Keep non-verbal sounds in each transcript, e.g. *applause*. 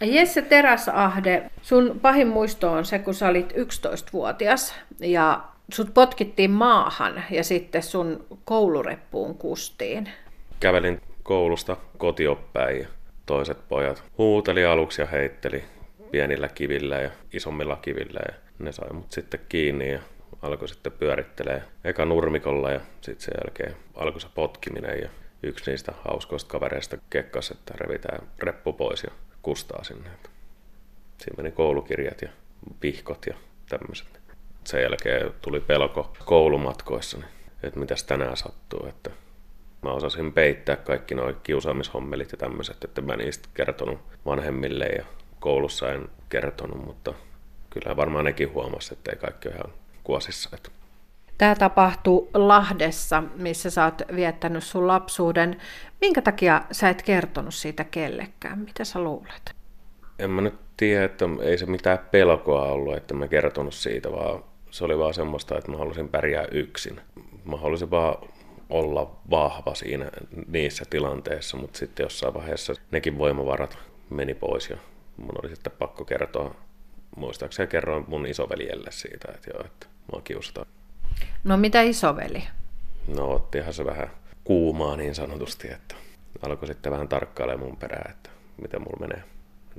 Jesse Teräsahde, sun pahin muisto on se, kun sä olit 11-vuotias ja sut potkittiin maahan ja sitten sun koulureppuun kustiin. Kävelin koulusta kotioppäin ja toiset pojat huuteli aluksi ja heitteli pienillä kivillä ja isommilla kivillä ja ne sai mut sitten kiinni ja alkoi sitten pyörittelee eka nurmikolla ja sitten sen jälkeen alkoi se potkiminen ja yksi niistä hauskoista kavereista kekkas, että revitään reppu pois ja kustaa sinne. Siinä meni koulukirjat ja pihkot ja tämmöiset. Sen jälkeen tuli pelko koulumatkoissa, että mitäs tänään sattuu, että mä osasin peittää kaikki nuo kiusaamishommelit ja tämmöiset, että mä niistä kertonut vanhemmille ja koulussa en kertonut, mutta kyllä varmaan nekin huomasi, että ei kaikki ole ihan kuosissa. Että Tämä tapahtuu Lahdessa, missä sä oot viettänyt sun lapsuuden. Minkä takia sä et kertonut siitä kellekään? Mitä sä luulet? En mä nyt tiedä, että ei se mitään pelkoa ollut, että mä kertonut siitä, vaan se oli vaan semmoista, että mä halusin pärjää yksin. Mä halusin vaan olla vahva siinä niissä tilanteissa, mutta sitten jossain vaiheessa nekin voimavarat meni pois ja mun oli sitten pakko kertoa, muistaakseni kerroin mun isoveljelle siitä, että joo, että mua kiusataan. No mitä isoveli? No ottihan se vähän kuumaa niin sanotusti, että alkoi sitten vähän tarkkailemaan mun perää, että miten mulla menee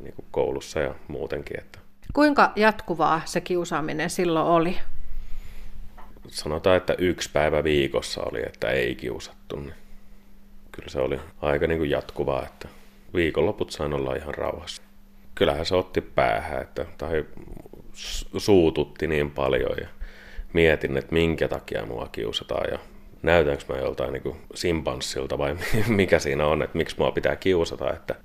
niin kuin koulussa ja muutenkin. Että Kuinka jatkuvaa se kiusaaminen silloin oli? sanotaan, että yksi päivä viikossa oli, että ei kiusattu. Niin kyllä se oli aika niin kuin jatkuvaa, että viikonloput sain olla ihan rauhassa. Kyllähän se otti päähän, että, tai suututti niin paljon ja mietin, että minkä takia mua kiusataan ja näytänkö mä joltain niin simpanssilta vai *laughs* mikä siinä on, että miksi mua pitää kiusata, että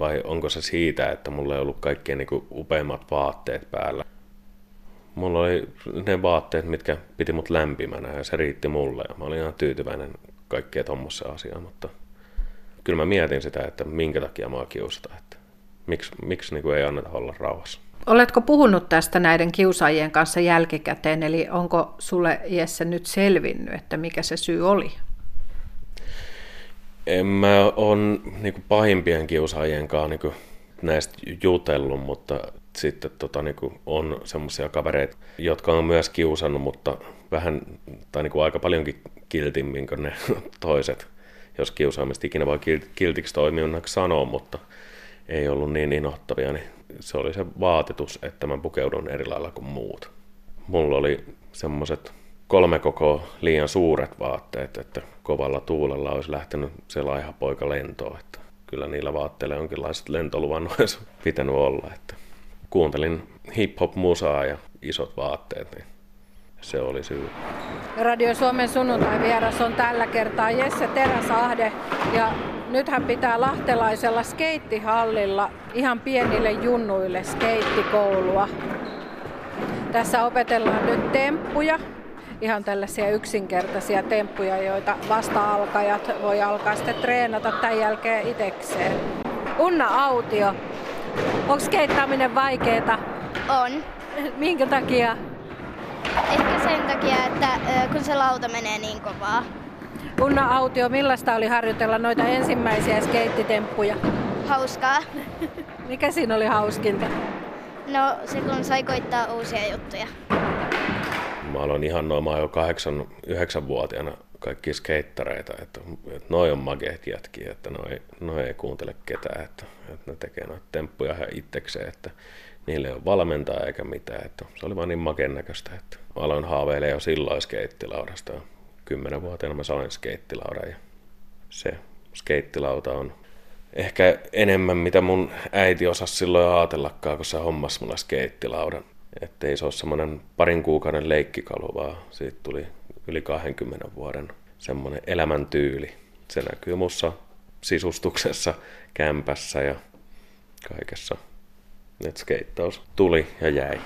vai onko se siitä, että mulla ei ollut kaikkein niin upeimmat vaatteet päällä. Mulla oli ne vaatteet, mitkä piti mut lämpimänä ja se riitti mulle ja mä olin ihan tyytyväinen kaikkea tuommoiseen asiaan, mutta kyllä mä mietin sitä, että minkä takia mua kiusataan, että miksi, miksi niin ei anneta olla rauhassa. Oletko puhunut tästä näiden kiusaajien kanssa jälkikäteen, eli onko sulle Jesse nyt selvinnyt, että mikä se syy oli? En mä on niin pahimpien kiusaajien kanssa niin näistä jutellut, mutta sitten tota, niin kuin on semmoisia kavereita, jotka on myös kiusannut, mutta vähän tai niin kuin aika paljonkin kiltimmin kuin ne *laughs* toiset. Jos kiusaamista ikinä voi kiltiksi toimia, sanoa, mutta ei ollut niin innoittavia, niin se oli se vaatetus, että mä pukeudun eri lailla kuin muut. Mulla oli semmoiset kolme koko liian suuret vaatteet, että kovalla tuulella olisi lähtenyt se laiha poika lentoon. Että kyllä niillä vaatteilla jonkinlaiset lentoluvan olisi pitänyt olla. Että kuuntelin hip-hop-musaa ja isot vaatteet, niin se oli syy. Radio Suomen sunnuntai vieras on tällä kertaa Jesse Teräsahde ja nythän pitää lahtelaisella skeittihallilla ihan pienille junnuille skeittikoulua. Tässä opetellaan nyt temppuja, ihan tällaisia yksinkertaisia temppuja, joita vasta-alkajat voi alkaa sitten treenata tämän jälkeen itekseen. Unna Autio, onko skeittaaminen vaikeeta? On. Minkä takia? Ehkä sen takia, että kun se lauta menee niin kovaa. Unna Autio, millaista oli harjoitella noita ensimmäisiä skeittitemppuja? Hauskaa. Mikä siinä oli hauskinta? No se kun sai koittaa uusia juttuja. Mä aloin ihan noin, mä jo 8-9-vuotiaana kaikki skeittareita, että, että noi on mageet jätkiä, että noi, noi ei kuuntele ketään, että, että ne tekee noita temppuja ihan itsekseen, että niille ei ole valmentaa eikä mitään, että se oli vaan niin makeen näköistä, että aloin haaveilemaan jo silloin skeittilaudasta. Kymmenen-vuotiaana mä sain skeittilaudan ja se skeittilauta on ehkä enemmän, mitä mun äiti osasi silloin ajatellakaan, kun se hommasi mulle skeittilaudan. Että ei se ole semmoinen parin kuukauden leikkikalu, vaan siitä tuli yli 20 vuoden semmoinen elämäntyyli. Se näkyy mussa sisustuksessa, kämpässä ja kaikessa. Et skeittaus tuli ja jäi.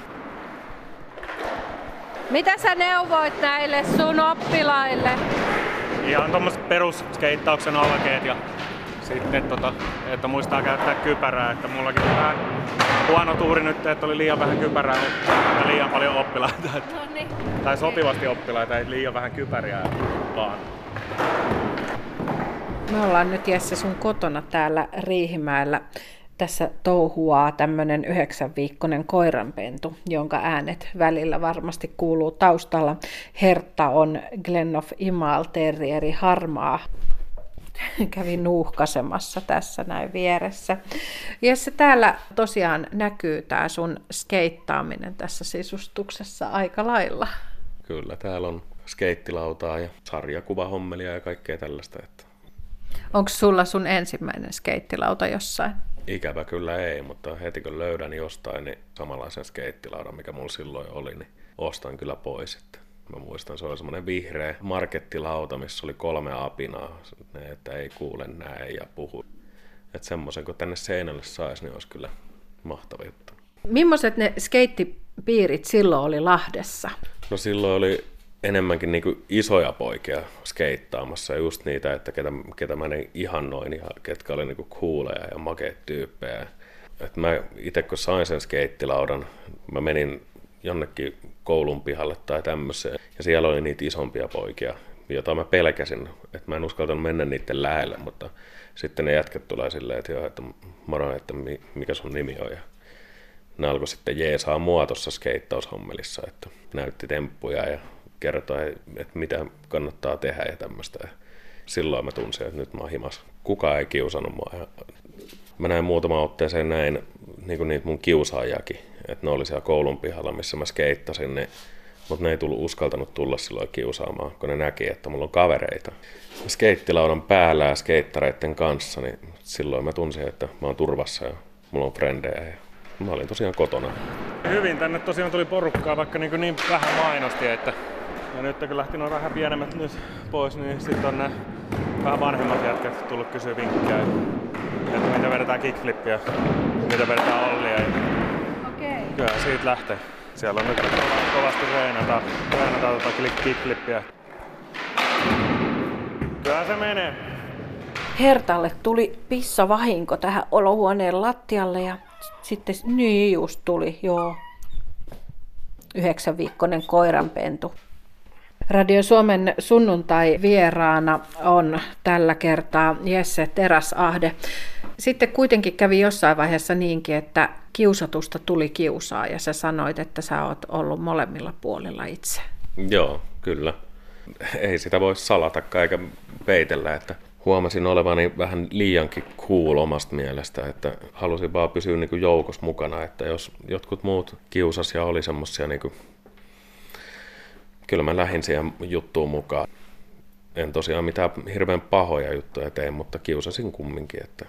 Mitä sä neuvoit näille sun oppilaille? Ihan tuommoiset perusskeittauksen alkeet ja sitten, tota, että muistaa käyttää kypärää. Että mullakin on vähän huono tuuri nyt, että oli liian vähän kypärää ja liian paljon oppilaita. No niin. Tai sopivasti oppilaita, ei liian vähän kypäriä vaan. Me ollaan nyt Jesse sun kotona täällä Riihimäellä. Tässä touhuaa tämmöinen yhdeksän viikkonen koiranpentu, jonka äänet välillä varmasti kuuluu taustalla. Hertta on Glennoff Imal Terrieri harmaa *laughs* kävi nuuhkasemassa tässä näin vieressä. Ja se täällä tosiaan näkyy tämä sun skeittaaminen tässä sisustuksessa aika lailla. Kyllä, täällä on skeittilautaa ja sarjakuvahommelia ja kaikkea tällaista. Että... Onko sulla sun ensimmäinen skeittilauta jossain? Ikävä kyllä ei, mutta heti kun löydän jostain niin samanlaisen skeittilaudan, mikä mulla silloin oli, niin ostan kyllä pois. Että mä muistan, se oli semmoinen vihreä markettilauta, missä oli kolme apinaa, että ei kuule, näe ja puhu. Että semmoisen, kun tänne seinälle saisi, niin olisi kyllä mahtava juttu. Millaiset ne skeittipiirit silloin oli Lahdessa? No silloin oli enemmänkin niin isoja poikia skeittaamassa. Ja just niitä, että ketä, ketä mä niin ihannoin, ihan, ketkä oli niin kuin cooleja ja makeet tyyppejä. Et mä itse kun sain sen skeittilaudan, mä menin jonnekin koulun pihalle tai tämmöiseen, ja siellä oli niitä isompia poikia, jota mä pelkäsin, että mä en uskaltanut mennä niiden lähelle, mutta sitten ne jätket tulee silleen, että joo, että moro, että mikä sun nimi on, ja ne alkoi sitten jeesaa mua tuossa skeittaushommelissa, että näytti temppuja ja kertoi, että mitä kannattaa tehdä ja tämmöistä. Silloin mä tunsin, että nyt mä oon himas. Kukaan ei kiusannut mua. Ja mä näin muutama otteeseen näin niin niitä mun kiusaajakin, että ne oli siellä koulun pihalla, missä mä skeittasin, niin, mutta ne ei tullut uskaltanut tulla silloin kiusaamaan, kun ne näki, että mulla on kavereita. Skeittilaudan päällä ja skeittareiden kanssa, niin silloin mä tunsin, että mä oon turvassa ja mulla on frendejä ja mä olin tosiaan kotona. Hyvin tänne tosiaan tuli porukkaa, vaikka niin, niin vähän mainosti, että ja nyt kun lähti noin vähän pienemmät nyt pois, niin sitten on ne vähän vanhemmat jätkät tullut kysyä vinkkejä, että mitä vedetään kickflippiä, mitä vedetään ollia. Okei. Okay. Kyllä siitä lähtee. Siellä on nyt kovasti reenata, reenata tota kickflippiä. Kyllä se menee. Hertalle tuli pissavahinko tähän olohuoneen lattialle ja sitten niin just tuli, joo. Yhdeksän viikkoinen koiranpentu. Radio Suomen sunnuntai vieraana on tällä kertaa Jesse Teräsahde. Sitten kuitenkin kävi jossain vaiheessa niinkin, että kiusatusta tuli kiusaa ja sä sanoit, että sä oot ollut molemmilla puolilla itse. Joo, kyllä. Ei sitä voi salata eikä peitellä, että huomasin olevani vähän liiankin cool omasta mielestä, että halusin vaan pysyä niin kuin joukossa mukana, että jos jotkut muut kiusas ja oli semmoisia niin kyllä mä lähdin siihen juttuun mukaan. En tosiaan mitään hirveän pahoja juttuja tee, mutta kiusasin kumminkin, että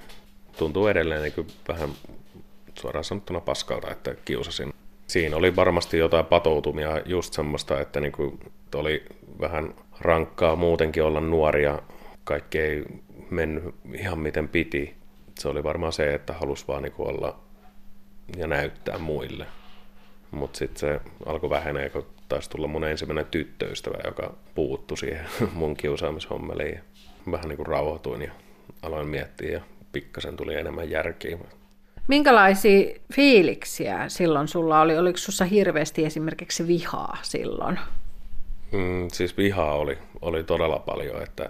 tuntuu edelleen niin vähän suoraan sanottuna paskalta, että kiusasin. Siinä oli varmasti jotain patoutumia, just semmoista, että niin kuin oli vähän rankkaa muutenkin olla nuoria, kaikki ei mennyt ihan miten piti. Se oli varmaan se, että halusi vaan niin olla ja näyttää muille. Mutta sitten se alkoi vähenee, kun taisi tulla mun ensimmäinen tyttöystävä, joka puuttu siihen *laughs* mun kiusaamishommeliin. Vähän niin kuin rauhoituin ja aloin miettiä ja pikkasen tuli enemmän järkiä. Minkälaisia fiiliksiä silloin sulla oli? Oliko sussa hirveästi esimerkiksi vihaa silloin? Mm, siis vihaa oli, oli todella paljon, että,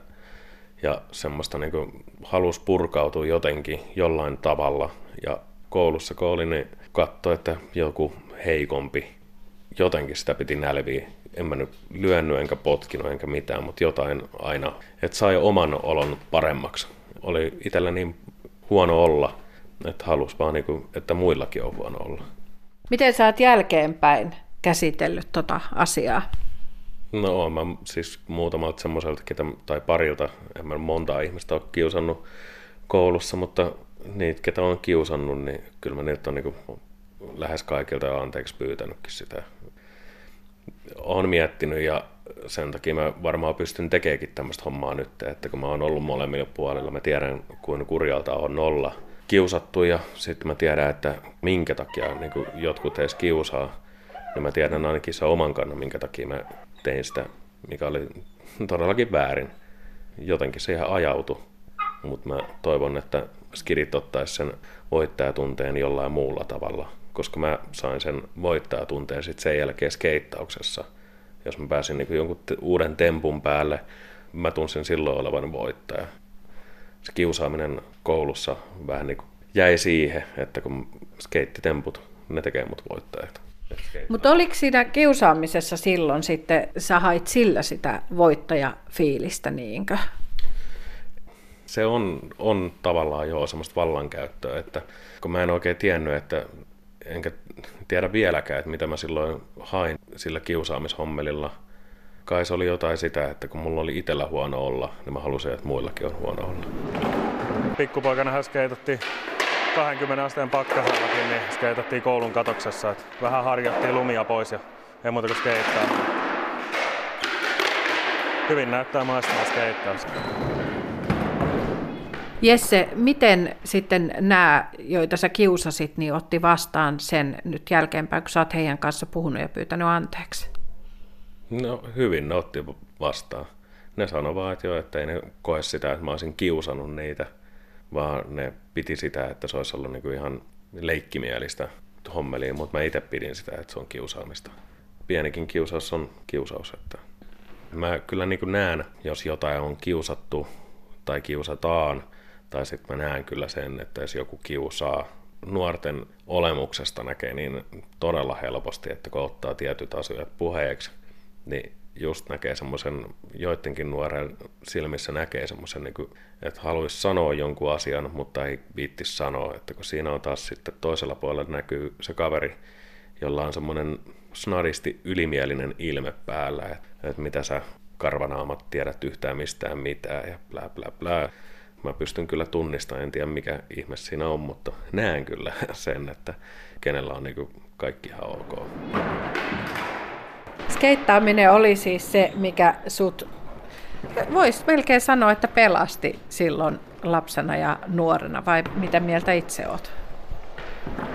ja semmoista niin kuin halus purkautua jotenkin jollain tavalla. Ja koulussa kun oli, niin katsoi, että joku heikompi jotenkin sitä piti nälviä. En mä nyt lyönnyt enkä potkinut enkä mitään, mutta jotain aina, että sai oman olon paremmaksi. Oli itsellä niin huono olla, että halusi vaan, niin kuin, että muillakin on huono olla. Miten sä oot jälkeenpäin käsitellyt tota asiaa? No mä siis muutamalta semmoiselta, tai parilta, en mä montaa ihmistä ole kiusannut koulussa, mutta niitä, ketä on kiusannut, niin kyllä mä nyt on niin lähes kaikilta anteeksi pyytänytkin sitä. Olen miettinyt ja sen takia mä varmaan pystyn tekeekin tämmöistä hommaa nyt, että kun mä oon ollut molemmilla puolilla, mä tiedän kuin kurjalta on olla kiusattu ja sitten mä tiedän, että minkä takia niin jotkut edes kiusaa, niin mä tiedän ainakin se oman kannan, minkä takia mä tein sitä, mikä oli todellakin väärin. Jotenkin se ihan ajautui, mutta mä toivon, että skidit ottaisi sen voittajatunteen jollain muulla tavalla koska mä sain sen voittajatunteen sitten sen jälkeen skeittauksessa. Jos mä pääsin niin jonkun uuden tempun päälle, mä tunsin silloin olevan voittaja. Se kiusaaminen koulussa vähän niin jäi siihen, että kun skeittitemput, ne tekee mut voittajat. Mutta oliko siinä kiusaamisessa silloin sitten, sä hait sillä sitä voittajafiilistä niinkö? Se on, on tavallaan jo semmoista vallankäyttöä, että kun mä en oikein tiennyt, että enkä tiedä vieläkään, että mitä mä silloin hain sillä kiusaamishommelilla. Kai se oli jotain sitä, että kun mulla oli itsellä huono olla, niin mä halusin, että muillakin on huono olla. Pikkupoikana skeitattiin 20 asteen pakkasellakin, niin skeitattiin koulun katoksessa. Että vähän harjattiin lumia pois ja ei muuta kuin skeittaa. Hyvin näyttää maistaa skeittaa. Jesse, miten sitten nämä, joita sä kiusasit, niin otti vastaan sen nyt jälkeenpäin, kun sä oot heidän kanssa puhunut ja pyytänyt anteeksi? No hyvin ne otti vastaan. Ne sanoi vaan, että, joo, että ei ne koe sitä, että mä olisin kiusannut niitä, vaan ne piti sitä, että se olisi ollut niinku ihan leikkimielistä hommeliin, mutta mä itse pidin sitä, että se on kiusaamista. Pienikin kiusaus on kiusaus. Että mä kyllä niin näen, jos jotain on kiusattu tai kiusataan, tai sitten mä näen kyllä sen, että jos joku kiusaa, nuorten olemuksesta näkee niin todella helposti, että kun ottaa tietyt asiat puheeksi, niin just näkee semmoisen, joidenkin nuoren silmissä näkee semmoisen, niin että haluaisi sanoa jonkun asian, mutta ei viitti sanoa, että kun siinä on taas sitten toisella puolella näkyy se kaveri, jolla on semmoinen snadisti ylimielinen ilme päällä, että, että mitä sä karvanaamat tiedät yhtään mistään mitään ja blä blä blä mä pystyn kyllä tunnistamaan, en tiedä mikä ihme siinä on, mutta näen kyllä *laughs* sen, että kenellä on niin kaikki ihan ok. Skeittaaminen oli siis se, mikä sut, voisi melkein sanoa, että pelasti silloin lapsena ja nuorena, vai mitä mieltä itse oot?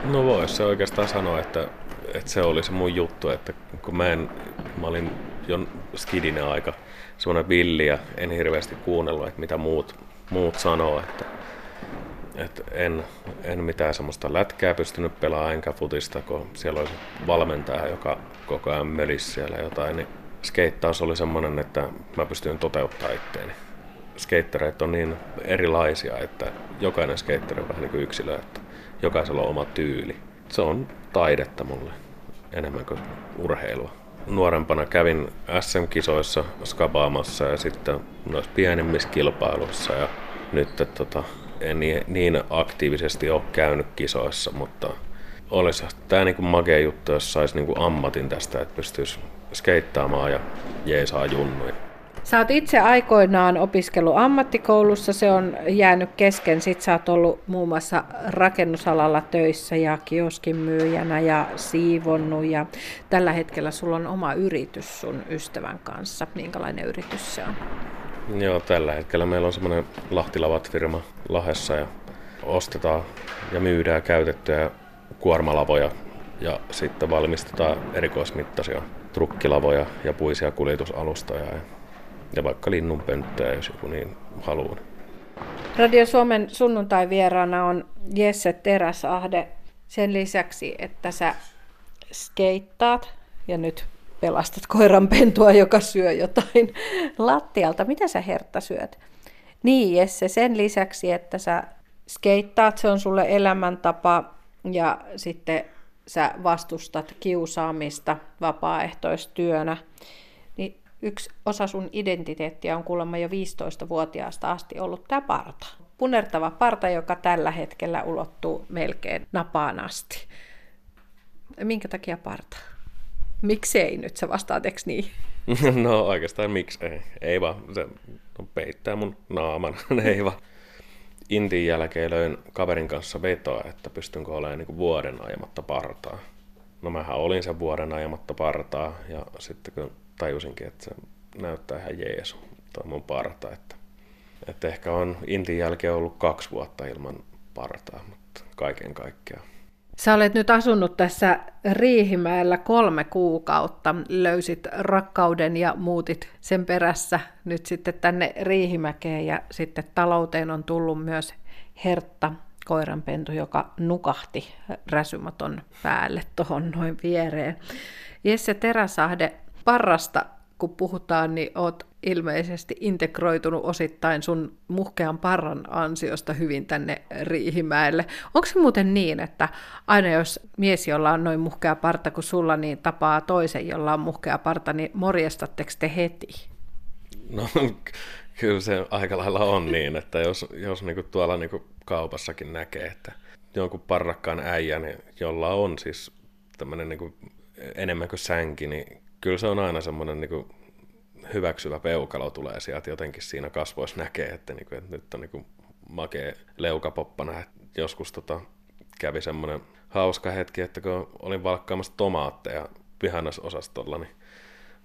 No voisi se oikeastaan sanoa, että, että se oli se mun juttu, että kun mä, en, mä olin jo skidinen aika semmoinen villi ja en hirveästi kuunnellut, että mitä muut muut sanoo, että, että en, en mitään semmoista lätkää pystynyt pelaamaan enkä futista, kun siellä oli valmentaja, joka koko ajan mölisi siellä jotain, niin skeittaus oli semmoinen, että mä pystyin toteuttamaan itteeni. Skeittereitä on niin erilaisia, että jokainen skeitteri on vähän niin kuin yksilö, että jokaisella on oma tyyli. Se on taidetta mulle enemmän kuin urheilua. Nuorempana kävin SM-kisoissa skabaamassa ja sitten noissa pienemmissä kilpailuissa ja nyt tota, en niin aktiivisesti ole käynyt kisoissa, mutta olisi tämä niinku makea juttu, jos saisi niinku ammatin tästä, että pystyisi skeittaamaan ja jeesaa junnuja. Sä oot itse aikoinaan opiskellut ammattikoulussa, se on jäänyt kesken. Sitten sä oot ollut muun muassa rakennusalalla töissä ja kioskin myyjänä ja siivonnut. Ja tällä hetkellä sulla on oma yritys sun ystävän kanssa. Minkälainen yritys se on? Joo, tällä hetkellä meillä on semmoinen Lahtilavat-firma Lahessa ja ostetaan ja myydään käytettyjä kuormalavoja ja sitten valmistetaan erikoismittaisia trukkilavoja ja puisia kuljetusalustoja ja, ja vaikka linnunpönttöjä, jos joku niin haluaa. Radio Suomen sunnuntai vieraana on Jesse Teräsahde. Sen lisäksi, että sä skeittaat ja nyt pelastat koiranpentua, joka syö jotain lattialta. Mitä sä Hertta syöt? Niin Jesse, sen lisäksi, että sä skeittaat, se on sulle elämäntapa ja sitten sä vastustat kiusaamista vapaaehtoistyönä, niin yksi osa sun identiteettiä on kuulemma jo 15-vuotiaasta asti ollut tämä parta. Punertava parta, joka tällä hetkellä ulottuu melkein napaan asti. Minkä takia parta? Miksei nyt, sä vastaat, eikö niin? *laughs* No oikeastaan miksi ei. Ei vaan, se peittää mun naaman, *laughs* ei vaan. Intin jälkeen löin kaverin kanssa vetoa, että pystynkö olemaan niin vuoden ajamatta partaa. No mähän olin sen vuoden ajamatta partaa ja sitten kun tajusinkin, että se näyttää ihan jeesu, toi mun parta, että, että ehkä on Intin jälkeen ollut kaksi vuotta ilman partaa, mutta kaiken kaikkiaan. Sä olet nyt asunut tässä Riihimäellä kolme kuukautta, löysit rakkauden ja muutit sen perässä nyt sitten tänne Riihimäkeen ja sitten talouteen on tullut myös Hertta, koiranpentu, joka nukahti räsymaton päälle tuohon noin viereen. Jesse Teräsahde, parrasta kun puhutaan, niin oot ilmeisesti integroitunut osittain sun muhkean parran ansiosta hyvin tänne Riihimäelle. Onko se muuten niin, että aina jos mies, jolla on noin muhkea parta kuin sulla, niin tapaa toisen, jolla on muhkea parta, niin morjestatteko te heti? No *laughs* kyllä se aika lailla on niin, että jos, jos niinku tuolla niinku kaupassakin näkee, että jonkun parrakkaan äijä, niin jolla on siis tämmöinen niinku enemmän kuin sänki, niin kyllä se on aina semmoinen niinku hyväksyvä peukalo tulee sieltä jotenkin siinä kasvoissa näkee, että, niinku, että nyt on niinku makea leukapoppana. Joskus tota, kävi semmoinen hauska hetki, että kun olin valkkaamassa tomaatteja vihannasosastolla, niin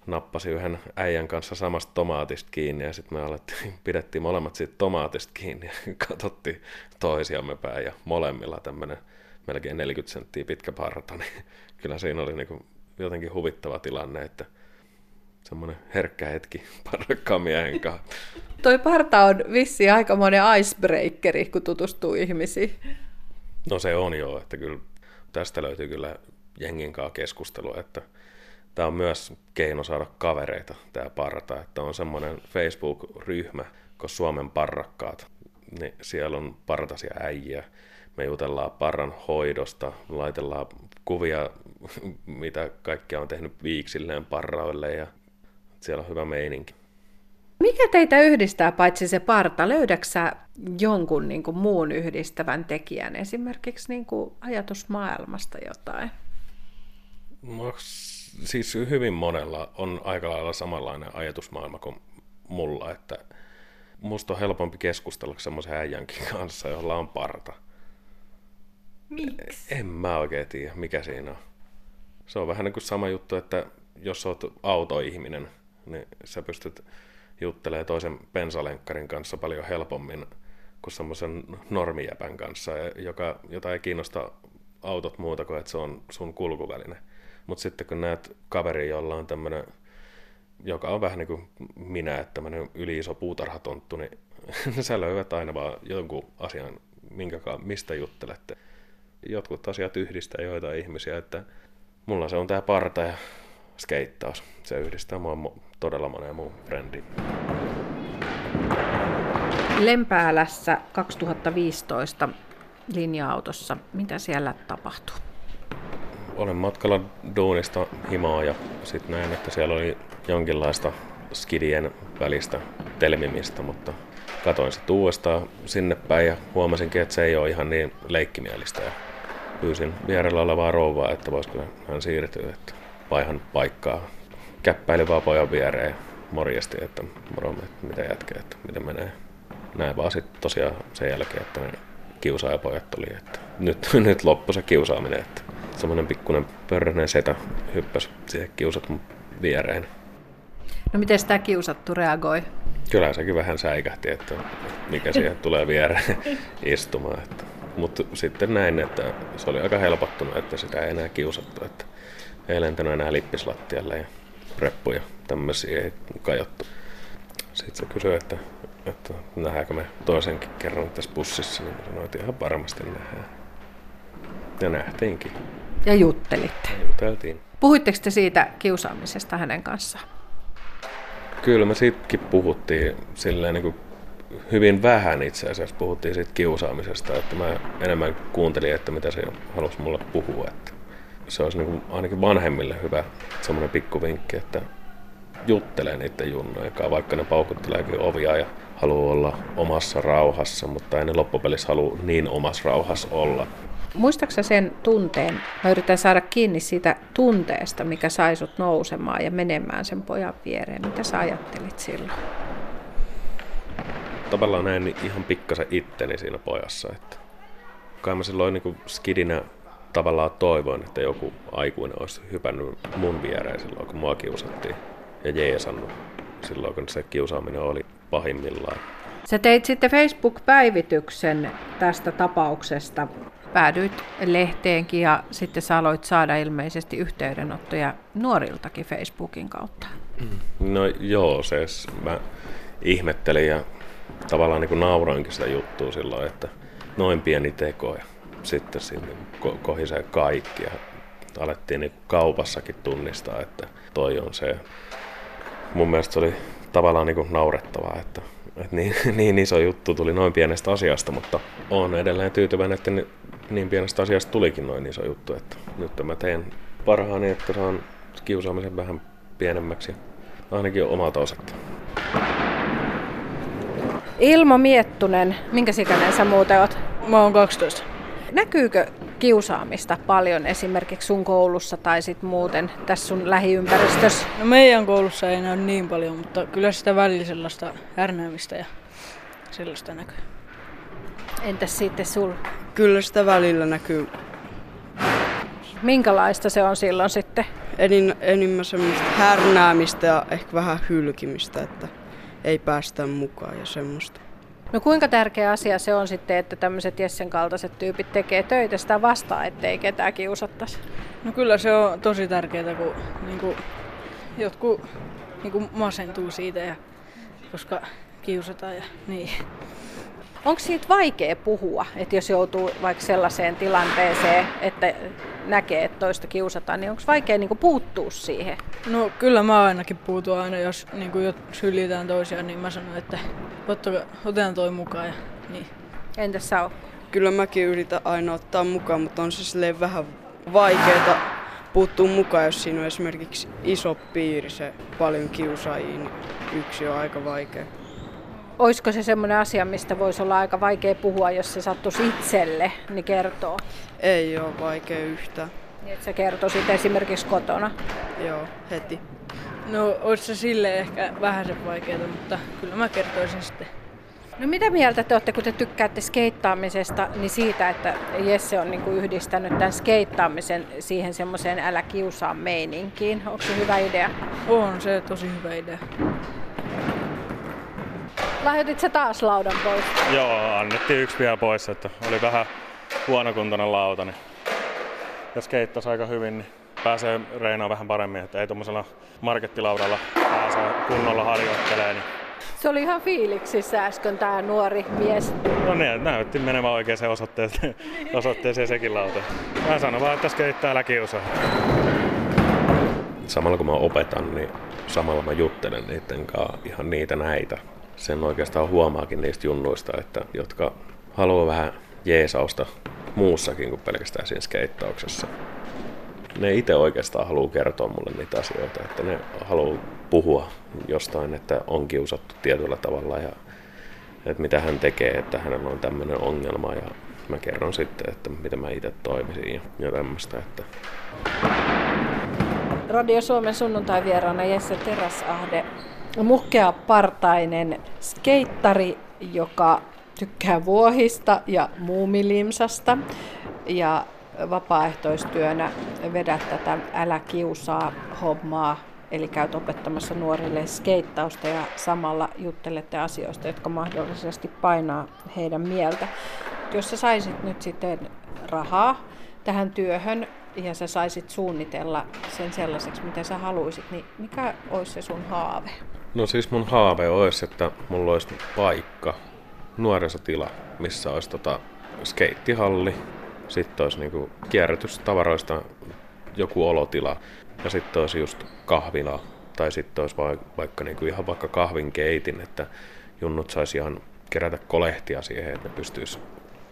nappasi yhden äijän kanssa samasta tomaatista kiinni ja sitten me alettiin, *laughs* pidettiin molemmat siitä tomaatista kiinni ja *laughs* katsottiin toisiamme päin ja molemmilla tämmöinen melkein 40 senttiä pitkä parta, niin *laughs* kyllä siinä oli niin jotenkin huvittava tilanne, että semmoinen herkkä hetki *laughs* parrakkaan miehen kanssa. Toi parta on vissi aikamoinen icebreakeri, kun tutustuu ihmisiin. No se on joo, että kyllä tästä löytyy kyllä jengin kanssa keskustelua, että tämä on myös keino saada kavereita, tämä parta, että on semmoinen Facebook-ryhmä, kun Suomen parrakkaat, niin siellä on partasia äijiä, me jutellaan parran hoidosta, laitellaan kuvia, *laughs* mitä kaikkea on tehnyt viiksilleen parraille ja siellä on hyvä meininki. Mikä teitä yhdistää paitsi se parta? Löydäksä jonkun niin kuin, muun yhdistävän tekijän, esimerkiksi niin kuin, ajatusmaailmasta jotain? No, siis hyvin monella on aika lailla samanlainen ajatusmaailma kuin mulla, että musta on helpompi keskustella semmoisen äijänkin kanssa, jolla on parta. Miksi? En mä oikein tiedä, mikä siinä on. Se on vähän niin kuin sama juttu, että jos oot autoihminen, niin sä pystyt juttelemaan toisen pensalenkkarin kanssa paljon helpommin kuin semmoisen normijäpän kanssa, joka, jota ei kiinnosta autot muuta kuin, että se on sun kulkuväline. Mutta sitten kun näet kaveri, jolla on tämmöinen, joka on vähän niin kuin minä, että tämmöinen yli iso puutarhatonttu, niin *laughs* sä löydät aina vaan jonkun asian, minkä, mistä juttelette. Jotkut asiat yhdistää joita ihmisiä, että mulla se on tää parta ja skeittaus. Se yhdistää mua todella monen muun frendi. Lempäälässä 2015 linja-autossa. Mitä siellä tapahtuu? Olen matkalla duunista himaa ja sitten näin, että siellä oli jonkinlaista skidien välistä telmimistä, mutta katoin sitten uudestaan sinne päin ja huomasinkin, että se ei ole ihan niin leikkimielistä. Ja pyysin vierellä olevaa rouvaa, että voisiko hän siirtyä, että vaihan paikkaa. Käppäili vaan pojan viereen morjesti, että moro, että mitä jätkää, että miten menee. Näin vaan sitten tosiaan sen jälkeen, että ne kiusaajapojat tuli, että nyt, *laughs* nyt loppui se kiusaaminen, että semmoinen pikkuinen pörröinen setä hyppäsi siihen kiusat mun viereen. No miten tämä kiusattu reagoi? Kyllä sekin vähän säikähti, että mikä siihen *laughs* tulee viereen *laughs* istumaan. Että. Mutta sitten näin, että se oli aika helpottunut, että sitä ei enää kiusattu. Että ei lentänyt enää lippislattialle ja preppuja tämmöisiä ei kajottu. Sitten se kysyi, että, että nähdäänkö me toisenkin kerran tässä bussissa, niin sanoin, että ihan varmasti nähdään. Ja nähtiinkin. Ja juttelitte. Ja juteltiin. Puhuitteko te siitä kiusaamisesta hänen kanssaan? Kyllä me siitäkin puhuttiin silleen niin kuin hyvin vähän itse asiassa puhuttiin siitä kiusaamisesta, että mä enemmän kuuntelin, että mitä se halusi mulle puhua. Että se olisi niin kuin ainakin vanhemmille hyvä semmoinen pikkuvinkki, että juttelee niiden junnojen kanssa, vaikka ne paukutteleekin ovia ja haluaa olla omassa rauhassa, mutta ei ne loppupelissä halua niin omassa rauhassa olla. Muistaaksä sen tunteen? Mä yritän saada kiinni siitä tunteesta, mikä sai sut nousemaan ja menemään sen pojan viereen. Mitä sä ajattelit silloin? Tavallaan näin ihan pikkasen itteni siinä pojassa. Että kai mä silloin niin skidinä tavallaan toivoin, että joku aikuinen olisi hypännyt mun viereen silloin, kun mua kiusattiin. Ja jeesannut silloin, kun se kiusaaminen oli pahimmillaan. Sä teit sitten Facebook-päivityksen tästä tapauksesta päädyit lehteenkin ja sitten sä aloit saada ilmeisesti yhteydenottoja nuoriltakin Facebookin kautta. No joo, se mä ihmettelin ja tavallaan niin nauroinkin sitä juttua silloin, että noin pieni teko ja sitten sinne ko- kohisee kaikki ja alettiin niin kaupassakin tunnistaa, että toi on se. Mun mielestä se oli tavallaan niin kuin naurettavaa, että, että niin, *laughs* niin iso juttu tuli noin pienestä asiasta, mutta olen edelleen tyytyväinen, että niin pienestä asiasta tulikin noin iso juttu, että nyt mä teen parhaani, että saan kiusaamisen vähän pienemmäksi, ainakin omalta osalta. Ilmo Miettunen, minkä ikäinen sä muuten oot? Mä oon 12. Näkyykö kiusaamista paljon esimerkiksi sun koulussa tai sit muuten tässä sun lähiympäristössä? No meidän koulussa ei näy niin paljon, mutta kyllä sitä välillä sellaista härnäämistä ja sellaista näkyy. Entäs sitten sul? Kyllä sitä välillä näkyy. Minkälaista se on silloin sitten? Enin, enimmän semmoista härnäämistä ja ehkä vähän hylkimistä, että ei päästä mukaan ja semmoista. No kuinka tärkeä asia se on sitten, että tämmöiset Jessen kaltaiset tyypit tekee töitä sitä vastaan, ettei ketään kiusattaisi? No kyllä se on tosi tärkeää, kun kuin, jotkut niin masentuu siitä, ja, koska kiusataan ja niin. Onko siitä vaikea puhua, että jos joutuu vaikka sellaiseen tilanteeseen, että näkee, että toista kiusataan, niin onko vaikea niin puuttua siihen? No kyllä mä ainakin puutun aina, jos niin kuin syljetään toisiaan, niin mä sanon, että otetaan toi mukaan. Ja, niin. Entäs sä oot? Kyllä mäkin yritän aina ottaa mukaan, mutta on se silleen vähän vaikeaa puuttua mukaan, jos siinä on esimerkiksi iso piiri, se paljon kiusaajia, niin yksi on aika vaikea. Olisiko se semmoinen asia, mistä voisi olla aika vaikea puhua, jos se sattuisi itselle, niin kertoo? Ei ole vaikea yhtään. Niin, että sä kertoisit esimerkiksi kotona? Joo, heti. No, olisi se sille ehkä vähän se vaikeaa, mutta kyllä mä kertoisin sitten. No mitä mieltä te olette, kun te tykkäätte skeittaamisesta, niin siitä, että Jesse on niin kuin yhdistänyt tämän skeittaamisen siihen semmoiseen älä kiusaa meininkiin. Onko se hyvä idea? On se tosi hyvä idea. Lahjoitit sä taas laudan pois? Joo, annettiin yksi vielä pois, että oli vähän huonokuntoinen lauta. Niin jos keittas aika hyvin, niin pääsee reinaan vähän paremmin, että ei tuommoisella markettilaudalla pääse kunnolla harjoittelemaan. Niin se oli ihan fiiliksissä äsken tämä nuori mies. No niin, näytti menevän oikeaan osoitteeseen, *laughs* osoitteeseen sekin lauta. Mä sanon vaan, että skeittää älä kiusaa. Samalla kun mä opetan, niin samalla mä juttelen niiden kanssa ihan niitä näitä sen oikeastaan huomaakin niistä junnuista, että, jotka haluaa vähän jeesausta muussakin kuin pelkästään siinä skeittauksessa. Ne itse oikeastaan haluaa kertoa mulle niitä asioita, että ne haluaa puhua jostain, että on kiusattu tietyllä tavalla ja että mitä hän tekee, että hänellä on tämmöinen ongelma ja mä kerron sitten, että mitä mä itse toimisin ja, ja tämmöistä. Että... Radio Suomen sunnuntai vieraana Jesse Teräsahde muhkea partainen skeittari, joka tykkää vuohista ja muumilimsasta ja vapaaehtoistyönä vedät tätä Älä kiusaa hommaa, eli käyt opettamassa nuorille skeittausta ja samalla juttelette asioista, jotka mahdollisesti painaa heidän mieltä. Jos sä saisit nyt sitten rahaa tähän työhön ja sä saisit suunnitella sen sellaiseksi, mitä sä haluaisit, niin mikä olisi se sun haave? No siis mun haave olisi, että mulla olisi paikka, nuorisotila, missä olisi tota skeittihalli, sitten olisi niinku kierrätystavaroista joku olotila ja sitten olisi just kahvila tai sitten olisi vaikka niinku ihan vaikka kahvinkeitin, että junnut saisi ihan kerätä kolehtia siihen, että ne pystyisi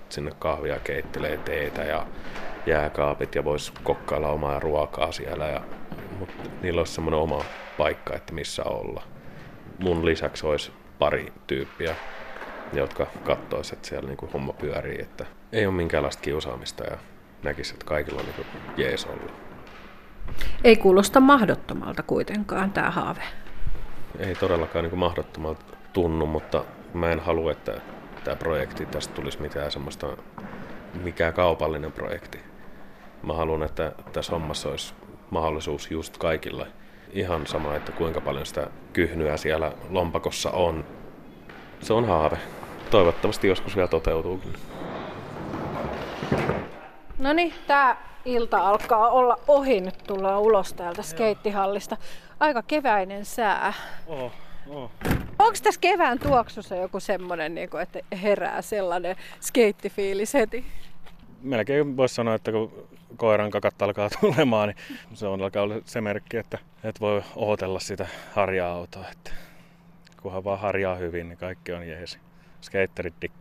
sinne kahvia keittelee teetä ja jääkaapit ja voisi kokkailla omaa ruokaa siellä. Ja, mutta niillä olisi semmoinen oma paikka, että missä olla mun lisäksi olisi pari tyyppiä, jotka katsoisivat, että siellä niinku homma pyörii, että ei ole minkäänlaista kiusaamista ja näkisi, että kaikilla on niinku jees ollut. Ei kuulosta mahdottomalta kuitenkaan tämä haave. Ei todellakaan niinku mahdottomalta tunnu, mutta mä en halua, että tämä projekti tästä tulisi mitään semmoista, mikään kaupallinen projekti. Mä haluan, että tässä hommassa olisi mahdollisuus just kaikilla ihan sama, että kuinka paljon sitä kyhnyä siellä lompakossa on. Se on haave. Toivottavasti joskus vielä toteutuukin. No niin, tämä ilta alkaa olla ohi. Nyt tullaan ulos täältä skeittihallista. Aika keväinen sää. Oh, oh. Onko tässä kevään tuoksussa joku semmoinen, niin että herää sellainen skeittifiilis heti? melkein voisi sanoa, että kun koiran kakat alkaa *laughs* tulemaan, niin se on alkaa olla se merkki, että, että voi ootella sitä harjaa autoa. Että kunhan vaan harjaa hyvin, niin kaikki on jees. Skaterit dikkaa.